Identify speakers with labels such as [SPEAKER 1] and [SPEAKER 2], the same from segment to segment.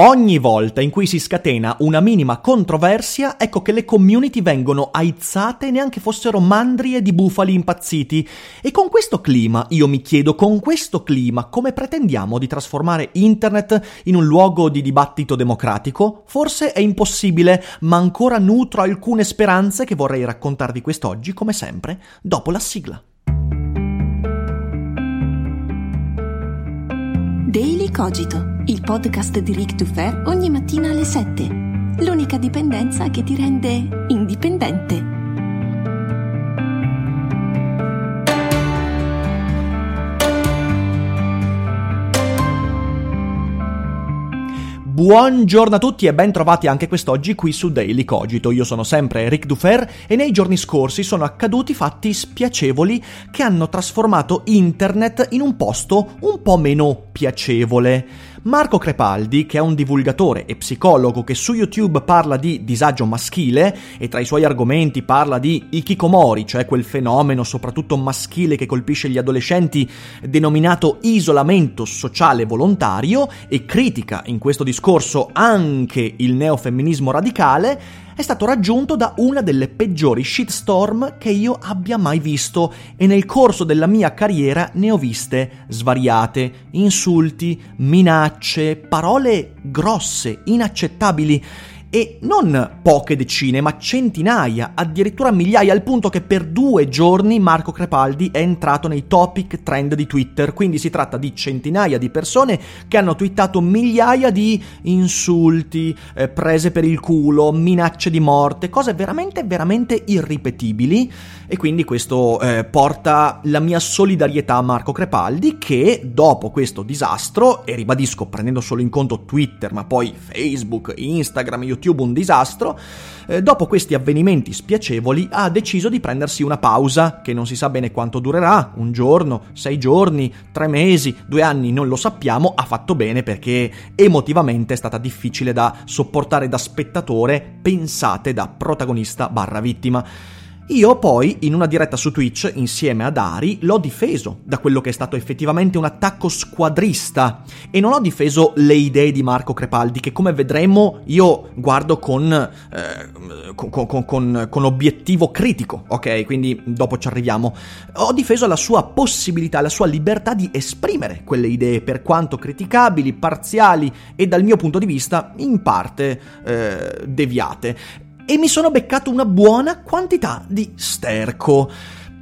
[SPEAKER 1] Ogni volta in cui si scatena una minima controversia, ecco che le community vengono aizzate neanche fossero mandrie di bufali impazziti. E con questo clima, io mi chiedo, con questo clima, come pretendiamo di trasformare internet in un luogo di dibattito democratico? Forse è impossibile, ma ancora nutro alcune speranze che vorrei raccontarvi quest'oggi, come sempre, dopo la sigla.
[SPEAKER 2] Daily Cogito, il podcast di Rick Dufer ogni mattina alle 7. L'unica dipendenza che ti rende indipendente.
[SPEAKER 1] Buongiorno a tutti e ben trovati anche quest'oggi qui su Daily Cogito. Io sono sempre Rick Dufer e nei giorni scorsi sono accaduti fatti spiacevoli che hanno trasformato internet in un posto un po' meno piacevole. Marco Crepaldi, che è un divulgatore e psicologo che su YouTube parla di disagio maschile e tra i suoi argomenti parla di ikikomori, cioè quel fenomeno soprattutto maschile che colpisce gli adolescenti denominato isolamento sociale volontario e critica in questo discorso anche il neofemminismo radicale, è stato raggiunto da una delle peggiori shitstorm che io abbia mai visto e nel corso della mia carriera ne ho viste svariate, insulti, minacce, parole grosse, inaccettabili e non poche decine, ma centinaia, addirittura migliaia, al punto che per due giorni Marco Crepaldi è entrato nei topic trend di Twitter. Quindi si tratta di centinaia di persone che hanno twittato migliaia di insulti, eh, prese per il culo, minacce di morte, cose veramente, veramente irripetibili. E quindi questo eh, porta la mia solidarietà a Marco Crepaldi che dopo questo disastro, e ribadisco prendendo solo in conto Twitter, ma poi Facebook, Instagram, YouTube un disastro, eh, dopo questi avvenimenti spiacevoli ha deciso di prendersi una pausa che non si sa bene quanto durerà, un giorno, sei giorni, tre mesi, due anni, non lo sappiamo, ha fatto bene perché emotivamente è stata difficile da sopportare da spettatore, pensate da protagonista barra vittima. Io poi, in una diretta su Twitch, insieme ad Ari, l'ho difeso da quello che è stato effettivamente un attacco squadrista e non ho difeso le idee di Marco Crepaldi, che come vedremo io guardo con, eh, con, con, con, obiettivo critico, ok? Quindi dopo ci arriviamo. Ho difeso la sua possibilità, la sua libertà di esprimere quelle idee, per quanto criticabili, parziali e dal mio punto di vista in parte eh, deviate e mi sono beccato una buona quantità di sterco.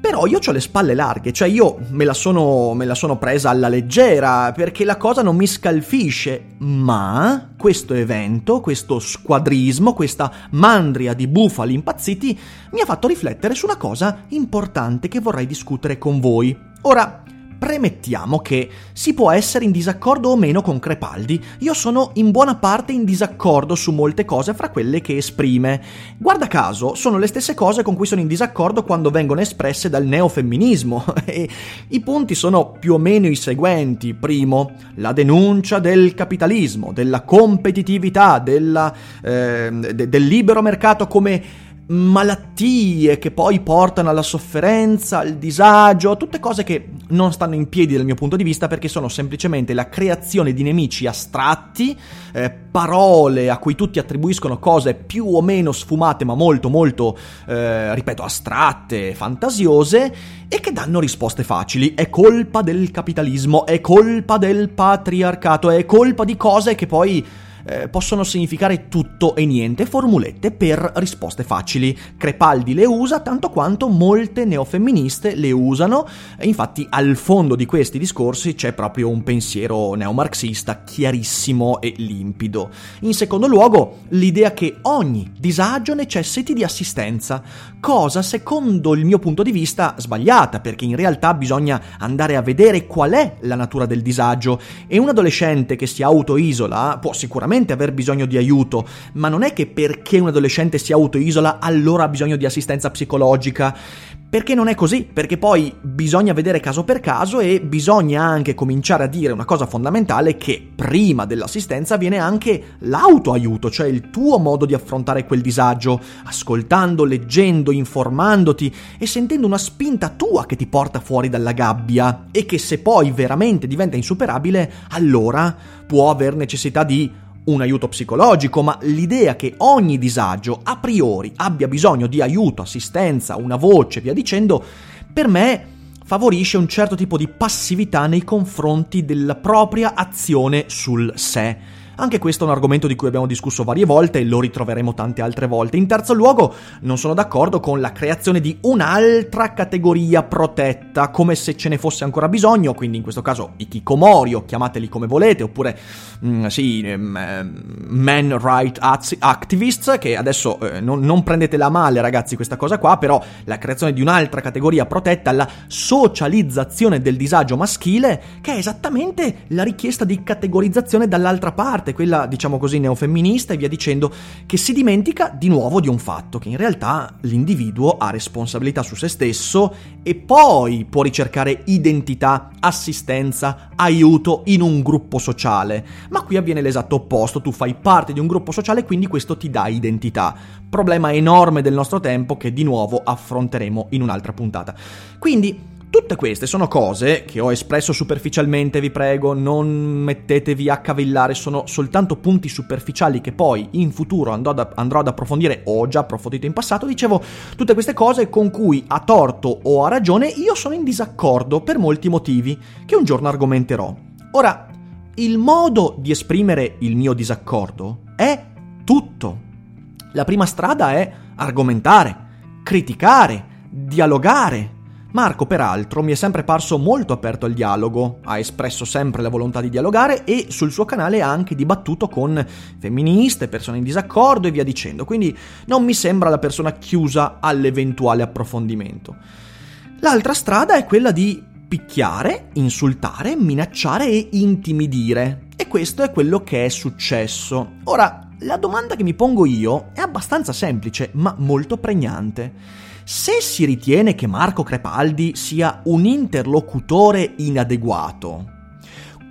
[SPEAKER 1] Però io ho le spalle larghe, cioè io me la, sono, me la sono presa alla leggera perché la cosa non mi scalfisce, ma questo evento, questo squadrismo, questa mandria di bufali impazziti mi ha fatto riflettere su una cosa importante che vorrei discutere con voi. Ora, Premettiamo che si può essere in disaccordo o meno con Crepaldi. Io sono in buona parte in disaccordo su molte cose fra quelle che esprime. Guarda caso, sono le stesse cose con cui sono in disaccordo quando vengono espresse dal neofemminismo. E i punti sono più o meno i seguenti. Primo, la denuncia del capitalismo, della competitività, della, eh, de- del libero mercato come malattie che poi portano alla sofferenza, al disagio, tutte cose che non stanno in piedi dal mio punto di vista perché sono semplicemente la creazione di nemici astratti, eh, parole a cui tutti attribuiscono cose più o meno sfumate ma molto molto, eh, ripeto, astratte, fantasiose e che danno risposte facili. È colpa del capitalismo, è colpa del patriarcato, è colpa di cose che poi eh, possono significare tutto e niente, formulette per risposte facili. Crepaldi le usa tanto quanto molte neofemministe le usano, infatti al fondo di questi discorsi c'è proprio un pensiero neomarxista chiarissimo e limpido. In secondo luogo, l'idea che ogni disagio necessiti di assistenza, cosa secondo il mio punto di vista sbagliata, perché in realtà bisogna andare a vedere qual è la natura del disagio e un adolescente che si autoisola può sicuramente aver bisogno di aiuto, ma non è che perché un adolescente si autoisola allora ha bisogno di assistenza psicologica. Perché non è così? Perché poi bisogna vedere caso per caso e bisogna anche cominciare a dire una cosa fondamentale che prima dell'assistenza viene anche l'autoaiuto, cioè il tuo modo di affrontare quel disagio, ascoltando, leggendo, informandoti e sentendo una spinta tua che ti porta fuori dalla gabbia e che se poi veramente diventa insuperabile, allora può aver necessità di un aiuto psicologico, ma l'idea che ogni disagio a priori abbia bisogno di aiuto, assistenza, una voce, via dicendo, per me favorisce un certo tipo di passività nei confronti della propria azione sul sé. Anche questo è un argomento di cui abbiamo discusso varie volte e lo ritroveremo tante altre volte. In terzo luogo, non sono d'accordo con la creazione di un'altra categoria protetta, come se ce ne fosse ancora bisogno, quindi in questo caso i kikomori, o chiamateli come volete, oppure, mm, sì, mm, men right activists, che adesso eh, non, non prendetela male ragazzi questa cosa qua, però la creazione di un'altra categoria protetta, la socializzazione del disagio maschile, che è esattamente la richiesta di categorizzazione dall'altra parte parte, quella diciamo così neofemminista e via dicendo, che si dimentica di nuovo di un fatto, che in realtà l'individuo ha responsabilità su se stesso e poi può ricercare identità, assistenza, aiuto in un gruppo sociale. Ma qui avviene l'esatto opposto, tu fai parte di un gruppo sociale quindi questo ti dà identità. Problema enorme del nostro tempo che di nuovo affronteremo in un'altra puntata. Quindi Tutte queste sono cose che ho espresso superficialmente, vi prego, non mettetevi a cavillare, sono soltanto punti superficiali che poi in futuro andrò ad, andrò ad approfondire ho già approfondito in passato. Dicevo, tutte queste cose con cui a torto o a ragione io sono in disaccordo per molti motivi che un giorno argomenterò. Ora, il modo di esprimere il mio disaccordo è tutto. La prima strada è argomentare, criticare, dialogare, Marco, peraltro, mi è sempre parso molto aperto al dialogo, ha espresso sempre la volontà di dialogare e sul suo canale ha anche dibattuto con femministe, persone in disaccordo e via dicendo, quindi non mi sembra la persona chiusa all'eventuale approfondimento. L'altra strada è quella di picchiare, insultare, minacciare e intimidire. E questo è quello che è successo. Ora, la domanda che mi pongo io è abbastanza semplice, ma molto pregnante. Se si ritiene che Marco Crepaldi sia un interlocutore inadeguato,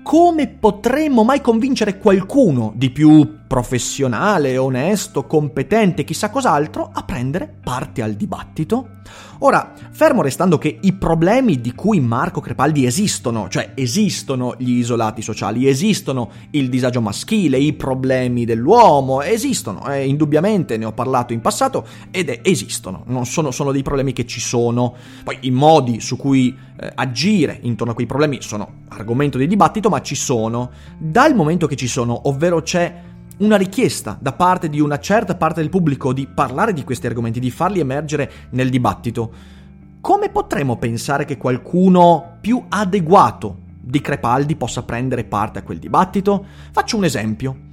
[SPEAKER 1] come potremmo mai convincere qualcuno di più professionale, onesto, competente, chissà cos'altro, a prendere parte al dibattito? Ora, fermo restando che i problemi di cui Marco Crepaldi esistono, cioè esistono gli isolati sociali, esistono il disagio maschile, i problemi dell'uomo, esistono, eh, indubbiamente ne ho parlato in passato ed è, esistono, non sono, sono dei problemi che ci sono. Poi i modi su cui eh, agire intorno a quei problemi sono argomento di dibattito, ma ci sono. Dal momento che ci sono, ovvero c'è una richiesta da parte di una certa parte del pubblico di parlare di questi argomenti, di farli emergere nel dibattito, come potremmo pensare che qualcuno più adeguato di Crepaldi possa prendere parte a quel dibattito? Faccio un esempio.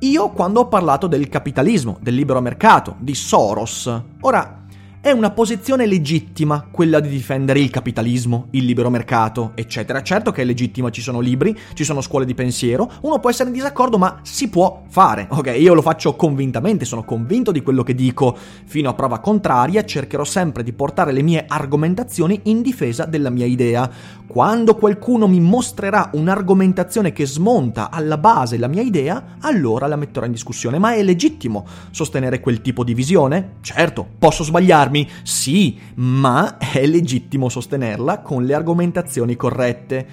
[SPEAKER 1] Io quando ho parlato del capitalismo, del libero mercato, di Soros, ora è una posizione legittima quella di difendere il capitalismo, il libero mercato, eccetera. Certo che è legittima, ci sono libri, ci sono scuole di pensiero, uno può essere in disaccordo, ma si può fare. Ok, io lo faccio convintamente, sono convinto di quello che dico. Fino a prova contraria, cercherò sempre di portare le mie argomentazioni in difesa della mia idea. Quando qualcuno mi mostrerà un'argomentazione che smonta alla base la mia idea, allora la metterò in discussione. Ma è legittimo sostenere quel tipo di visione? Certo, posso sbagliarmi dirmi sì, ma è legittimo sostenerla con le argomentazioni corrette.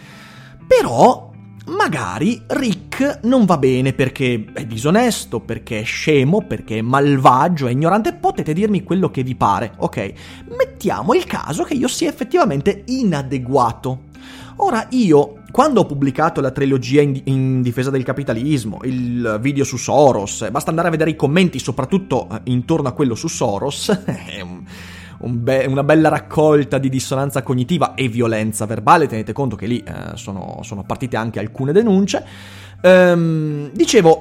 [SPEAKER 1] Però magari Rick non va bene perché è disonesto, perché è scemo, perché è malvagio, è ignorante, potete dirmi quello che vi pare, ok? Mettiamo il caso che io sia effettivamente inadeguato. Ora io Quando ho pubblicato la trilogia in, in, difesa del capitalismo, il video su Soros, basta andare a vedere i commenti, soprattutto eh, intorno a quello su Soros, è un be- una bella raccolta di dissonanza cognitiva e violenza verbale, tenete conto che lì eh, sono, sono partite anche alcune denunce. Ehm, dicevo,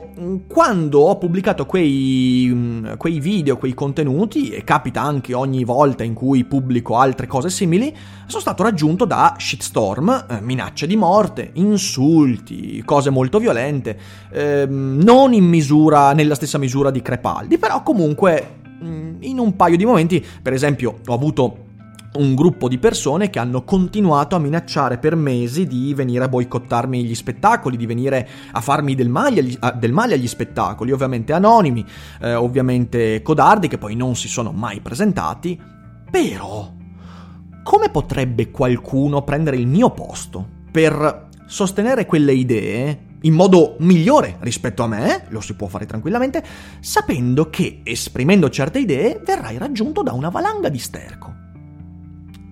[SPEAKER 1] quando ho pubblicato quei, quei, video, quei contenuti, e capita anche ogni volta in cui pubblico altre cose simili, sono stato raggiunto da shitstorm, eh, minacce di morte, insulti, cose molto violente, ehm, non misura, nella stessa misura di Crepaldi, però comunque in un paio di momenti, per esempio, ho avuto un gruppo di persone che hanno continuato a minacciare per mesi di venire a boicottarmi gli spettacoli, di venire a farmi del male agli, del male agli spettacoli, ovviamente anonimi, eh, ovviamente codardi che poi non si sono mai presentati, però come potrebbe qualcuno prendere il mio posto per sostenere quelle idee in modo migliore rispetto a me, lo si può fare tranquillamente, sapendo che esprimendo certe idee verrai raggiunto da una valanga di sterco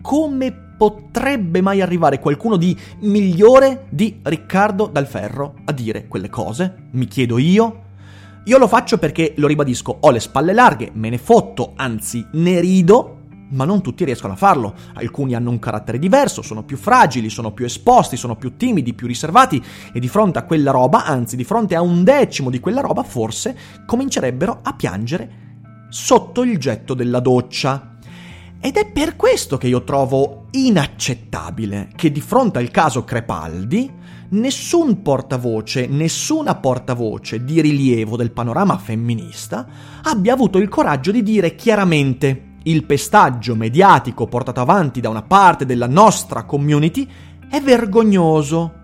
[SPEAKER 1] come potrebbe mai arrivare qualcuno di migliore di Riccardo Dal Ferro a dire quelle cose? Mi chiedo io. Io lo faccio perché, lo ribadisco, ho le spalle larghe, me ne fotto, anzi ne rido, ma non tutti riescono a farlo. Alcuni hanno un carattere diverso, sono più fragili, sono più esposti, sono più timidi, più riservati e di fronte a quella roba, anzi di fronte a un decimo di quella roba, forse comincerebbero a piangere sotto il getto della doccia. Ed è per questo che io trovo inaccettabile che di fronte al caso Crepaldi nessun portavoce, nessuna portavoce di rilievo del panorama femminista abbia avuto il coraggio di dire chiaramente il pestaggio mediatico portato avanti da una parte della nostra community è vergognoso,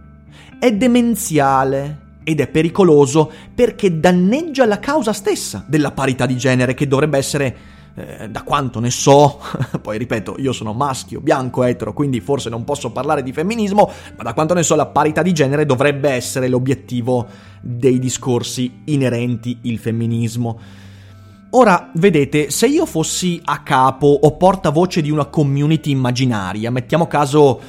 [SPEAKER 1] è demenziale ed è pericoloso perché danneggia la causa stessa della parità di genere che dovrebbe essere eh, da quanto ne so, poi ripeto, io sono maschio, bianco, etero, quindi forse non posso parlare di femminismo, ma da quanto ne so la parità di genere dovrebbe essere l'obiettivo dei discorsi inerenti il femminismo. Ora, vedete, se io fossi a capo o portavoce di una community immaginaria, mettiamo caso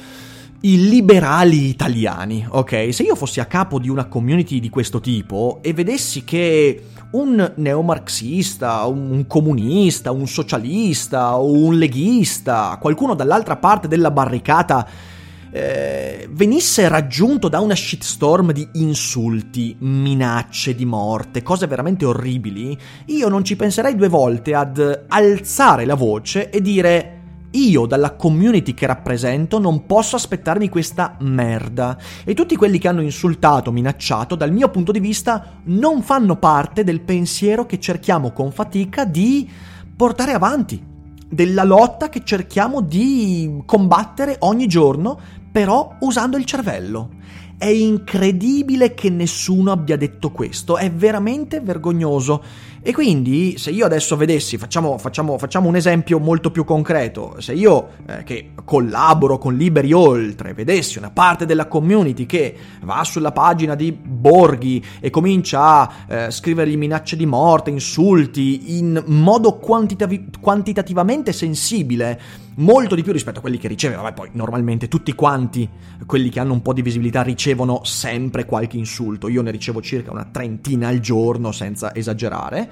[SPEAKER 1] i liberali italiani, ok? Se io fossi a capo di una community di questo tipo e vedessi che un neomarxista, un comunista, un socialista o un leghista, qualcuno dall'altra parte della barricata eh, venisse raggiunto da una shitstorm di insulti, minacce di morte, cose veramente orribili, io non ci penserei due volte ad alzare la voce e dire io dalla community che rappresento non posso aspettarmi questa merda. E tutti quelli che hanno insultato, minacciato, dal mio punto di vista non fanno parte del pensiero che cerchiamo con fatica di portare avanti, della lotta che cerchiamo di combattere ogni giorno, però usando il cervello. È incredibile che nessuno abbia detto questo, è veramente vergognoso. E quindi, se io adesso vedessi, facciamo, facciamo, facciamo un esempio molto più concreto, se io eh, che collaboro con Liberi Oltre vedessi una parte della community che va sulla pagina di Borghi e comincia a eh, scrivergli minacce di morte, insulti, in modo quantitativ- quantitativamente sensibile, molto di più rispetto a quelli che riceve, vabbè poi normalmente tutti quanti, quelli che hanno un po' di visibilità, ricevono sempre qualche insulto, io ne ricevo circa una trentina al giorno senza esagerare.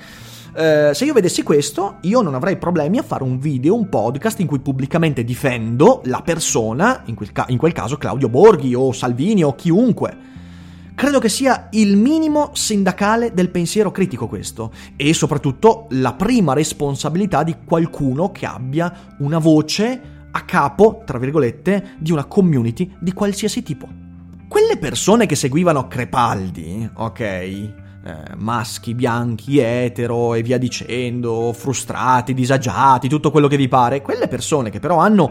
[SPEAKER 1] Eh, se io vedessi questo, io non avrei problemi a fare un video, un podcast in cui pubblicamente difendo la persona, in quel, ca- in quel caso Claudio Borghi o Salvini o chiunque. Credo che sia il minimo sindacale del pensiero critico questo e soprattutto la prima responsabilità di qualcuno che abbia una voce a capo, tra virgolette, di una community di qualsiasi tipo. Quelle persone che seguivano Crepaldi, ok, eh, maschi, bianchi, etero e via dicendo, frustrati, disagiati, tutto quello che vi pare, quelle persone che però hanno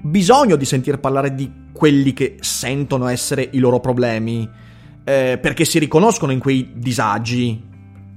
[SPEAKER 1] bisogno di sentir parlare di quelli che sentono essere i loro problemi, eh, perché si riconoscono in quei disagi,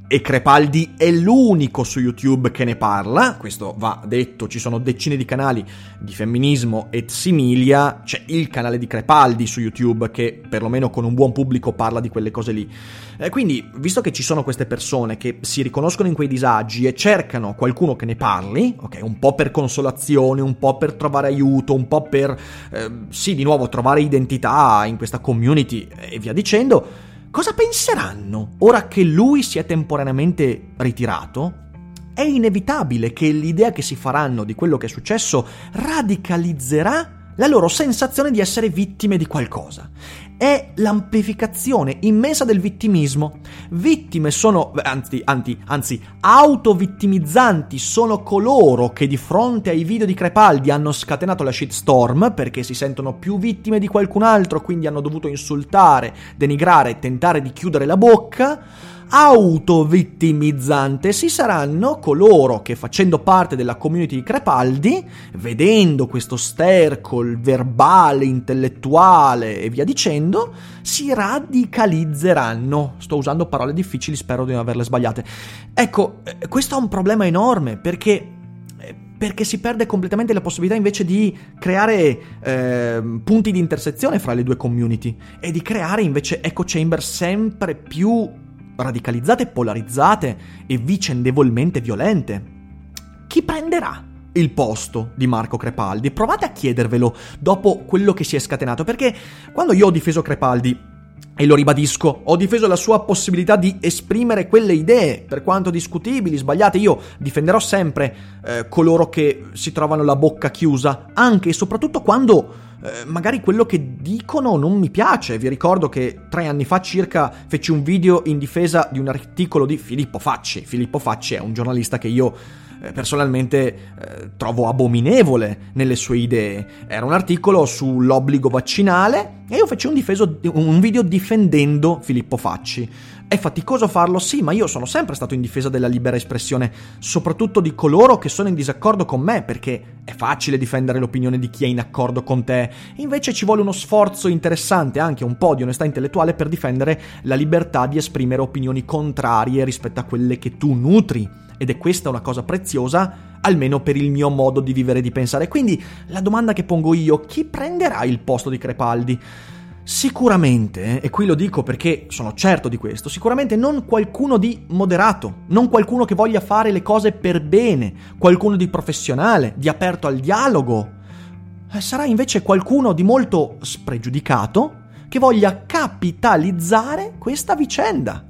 [SPEAKER 1] e Crepaldi è l'unico su YouTube che ne parla, questo va detto, ci sono decine di canali di femminismo et similia, c'è il canale di Crepaldi su YouTube che perlomeno con un buon pubblico parla di quelle cose lì. Eh, quindi, visto che ci sono queste persone che si riconoscono in quei disagi e cercano qualcuno che ne parli, ok, un po' per consolazione, un po' per trovare aiuto, un po' per, eh, sì, di nuovo, trovare identità in questa community e via dicendo, Cosa penseranno ora che lui si è temporaneamente ritirato? È inevitabile che l'idea che si faranno di quello che è successo radicalizzerà la loro sensazione di essere vittime di qualcosa è l'amplificazione immensa del vittimismo. Vittime sono, anzi, anzi, anzi, autovittimizzanti sono coloro che di fronte ai video di Crepaldi hanno scatenato la shitstorm perché si sentono più vittime di qualcun altro, quindi hanno dovuto insultare, denigrare tentare di chiudere la bocca autovittimizzante si saranno coloro che facendo parte della community di Crepaldi, vedendo questo stercol verbale, intellettuale e via dicendo, si radicalizzeranno. Sto usando parole difficili, spero di non averle sbagliate. Ecco, eh, questo è un problema enorme perché eh, perché si perde completamente la possibilità invece di creare eh, punti di intersezione fra le due community e di creare invece echo chamber sempre più radicalizzate, polarizzate e vicendevolmente violente. Chi prenderà il posto di Marco Crepaldi? Provate a chiedervelo dopo quello che si è scatenato, perché quando io ho difeso Crepaldi e lo ribadisco, ho difeso la sua possibilità di esprimere quelle idee, per quanto discutibili, sbagliate. Io difenderò sempre eh, coloro che si trovano la bocca chiusa, anche e soprattutto quando eh, magari quello che dicono non mi piace. Vi ricordo che tre anni fa circa feci un video in difesa di un articolo di Filippo Facci. Filippo Facci è un giornalista che io personalmente eh, trovo abominevole nelle sue idee. Era un articolo sull'obbligo vaccinale e io feci un, difeso, un video difendendo Filippo Facci. È faticoso farlo, sì, ma io sono sempre stato in difesa della libera espressione, soprattutto di coloro che sono in disaccordo con me, perché è facile difendere l'opinione di chi è in accordo con te, invece ci vuole uno sforzo interessante, anche un po' di onestà intellettuale per difendere la libertà di esprimere opinioni contrarie rispetto a quelle che tu nutri. Ed è questa una cosa preziosa, almeno per il mio modo di vivere e di pensare. Quindi la domanda che pongo io, chi prenderà il posto di Crepaldi? Sicuramente, e qui lo dico perché sono certo di questo, sicuramente non qualcuno di moderato, non qualcuno che voglia fare le cose per bene, qualcuno di professionale, di aperto al dialogo. Eh, sarà invece qualcuno di molto spregiudicato che voglia capitalizzare questa vicenda.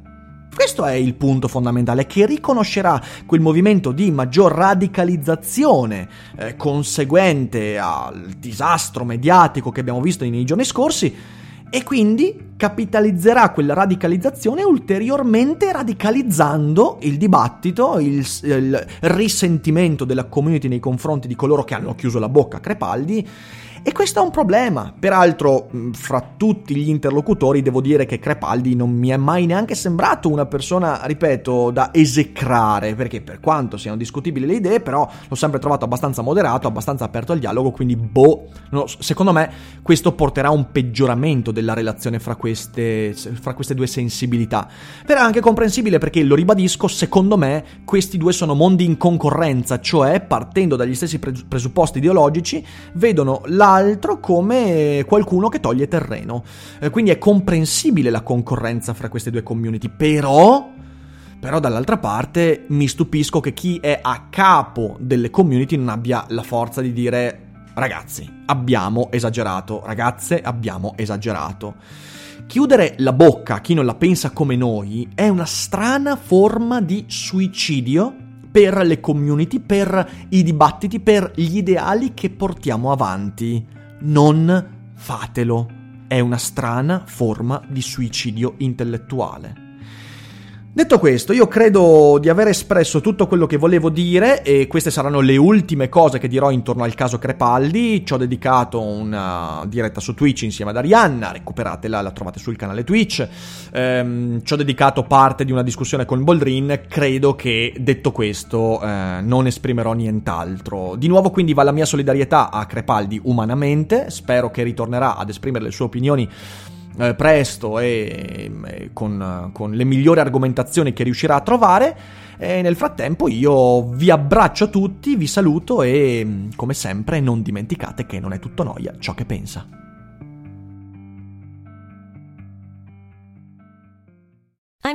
[SPEAKER 1] Questo è il punto fondamentale, che riconoscerà quel movimento di maggior radicalizzazione eh, conseguente al disastro mediatico che abbiamo visto nei giorni scorsi e quindi capitalizzerà quella radicalizzazione ulteriormente radicalizzando il dibattito, il, il, risentimento della community nei confronti di coloro che hanno chiuso la bocca a Crepaldi e questo è un problema. Peraltro, fra tutti gli interlocutori, devo dire che Crepaldi non mi è mai neanche sembrato una persona, ripeto, da esecrare, perché per quanto siano discutibili le idee, però l'ho sempre trovato abbastanza moderato, abbastanza aperto al dialogo, quindi boh, no, secondo me questo porterà a un peggioramento della relazione fra queste, fra queste due sensibilità. Però è anche comprensibile perché, lo ribadisco, secondo me questi due sono mondi in concorrenza, cioè partendo dagli stessi presupposti ideologici, vedono la l'altro come qualcuno che toglie terreno. Eh, quindi è comprensibile la concorrenza fra queste due community, però... Però dall'altra parte mi stupisco che chi è a capo delle community non abbia la forza di dire ragazzi, abbiamo esagerato, ragazze, abbiamo esagerato. Chiudere la bocca a chi non la pensa come noi è una strana forma di suicidio per le community, per i dibattiti, per gli ideali che portiamo avanti. Non fatelo. È una strana forma di suicidio intellettuale. Detto questo, io credo di aver espresso tutto quello che volevo dire e queste saranno le ultime cose che dirò intorno al caso Crepaldi. Ci ho dedicato una diretta su Twitch insieme ad Arianna, recuperatela, la trovate sul canale Twitch. Ehm, ci ho dedicato parte di una discussione con Boldrin, credo che detto questo eh, non esprimerò nient'altro. Di nuovo quindi va la mia solidarietà a Crepaldi umanamente, spero che ritornerà ad esprimere le sue opinioni eh, presto e, e con, con, le migliori argomentazioni che riuscirà a trovare. E nel frattempo io vi abbraccio tutti, vi saluto e come sempre non dimenticate che non è tutto noia ciò che pensa.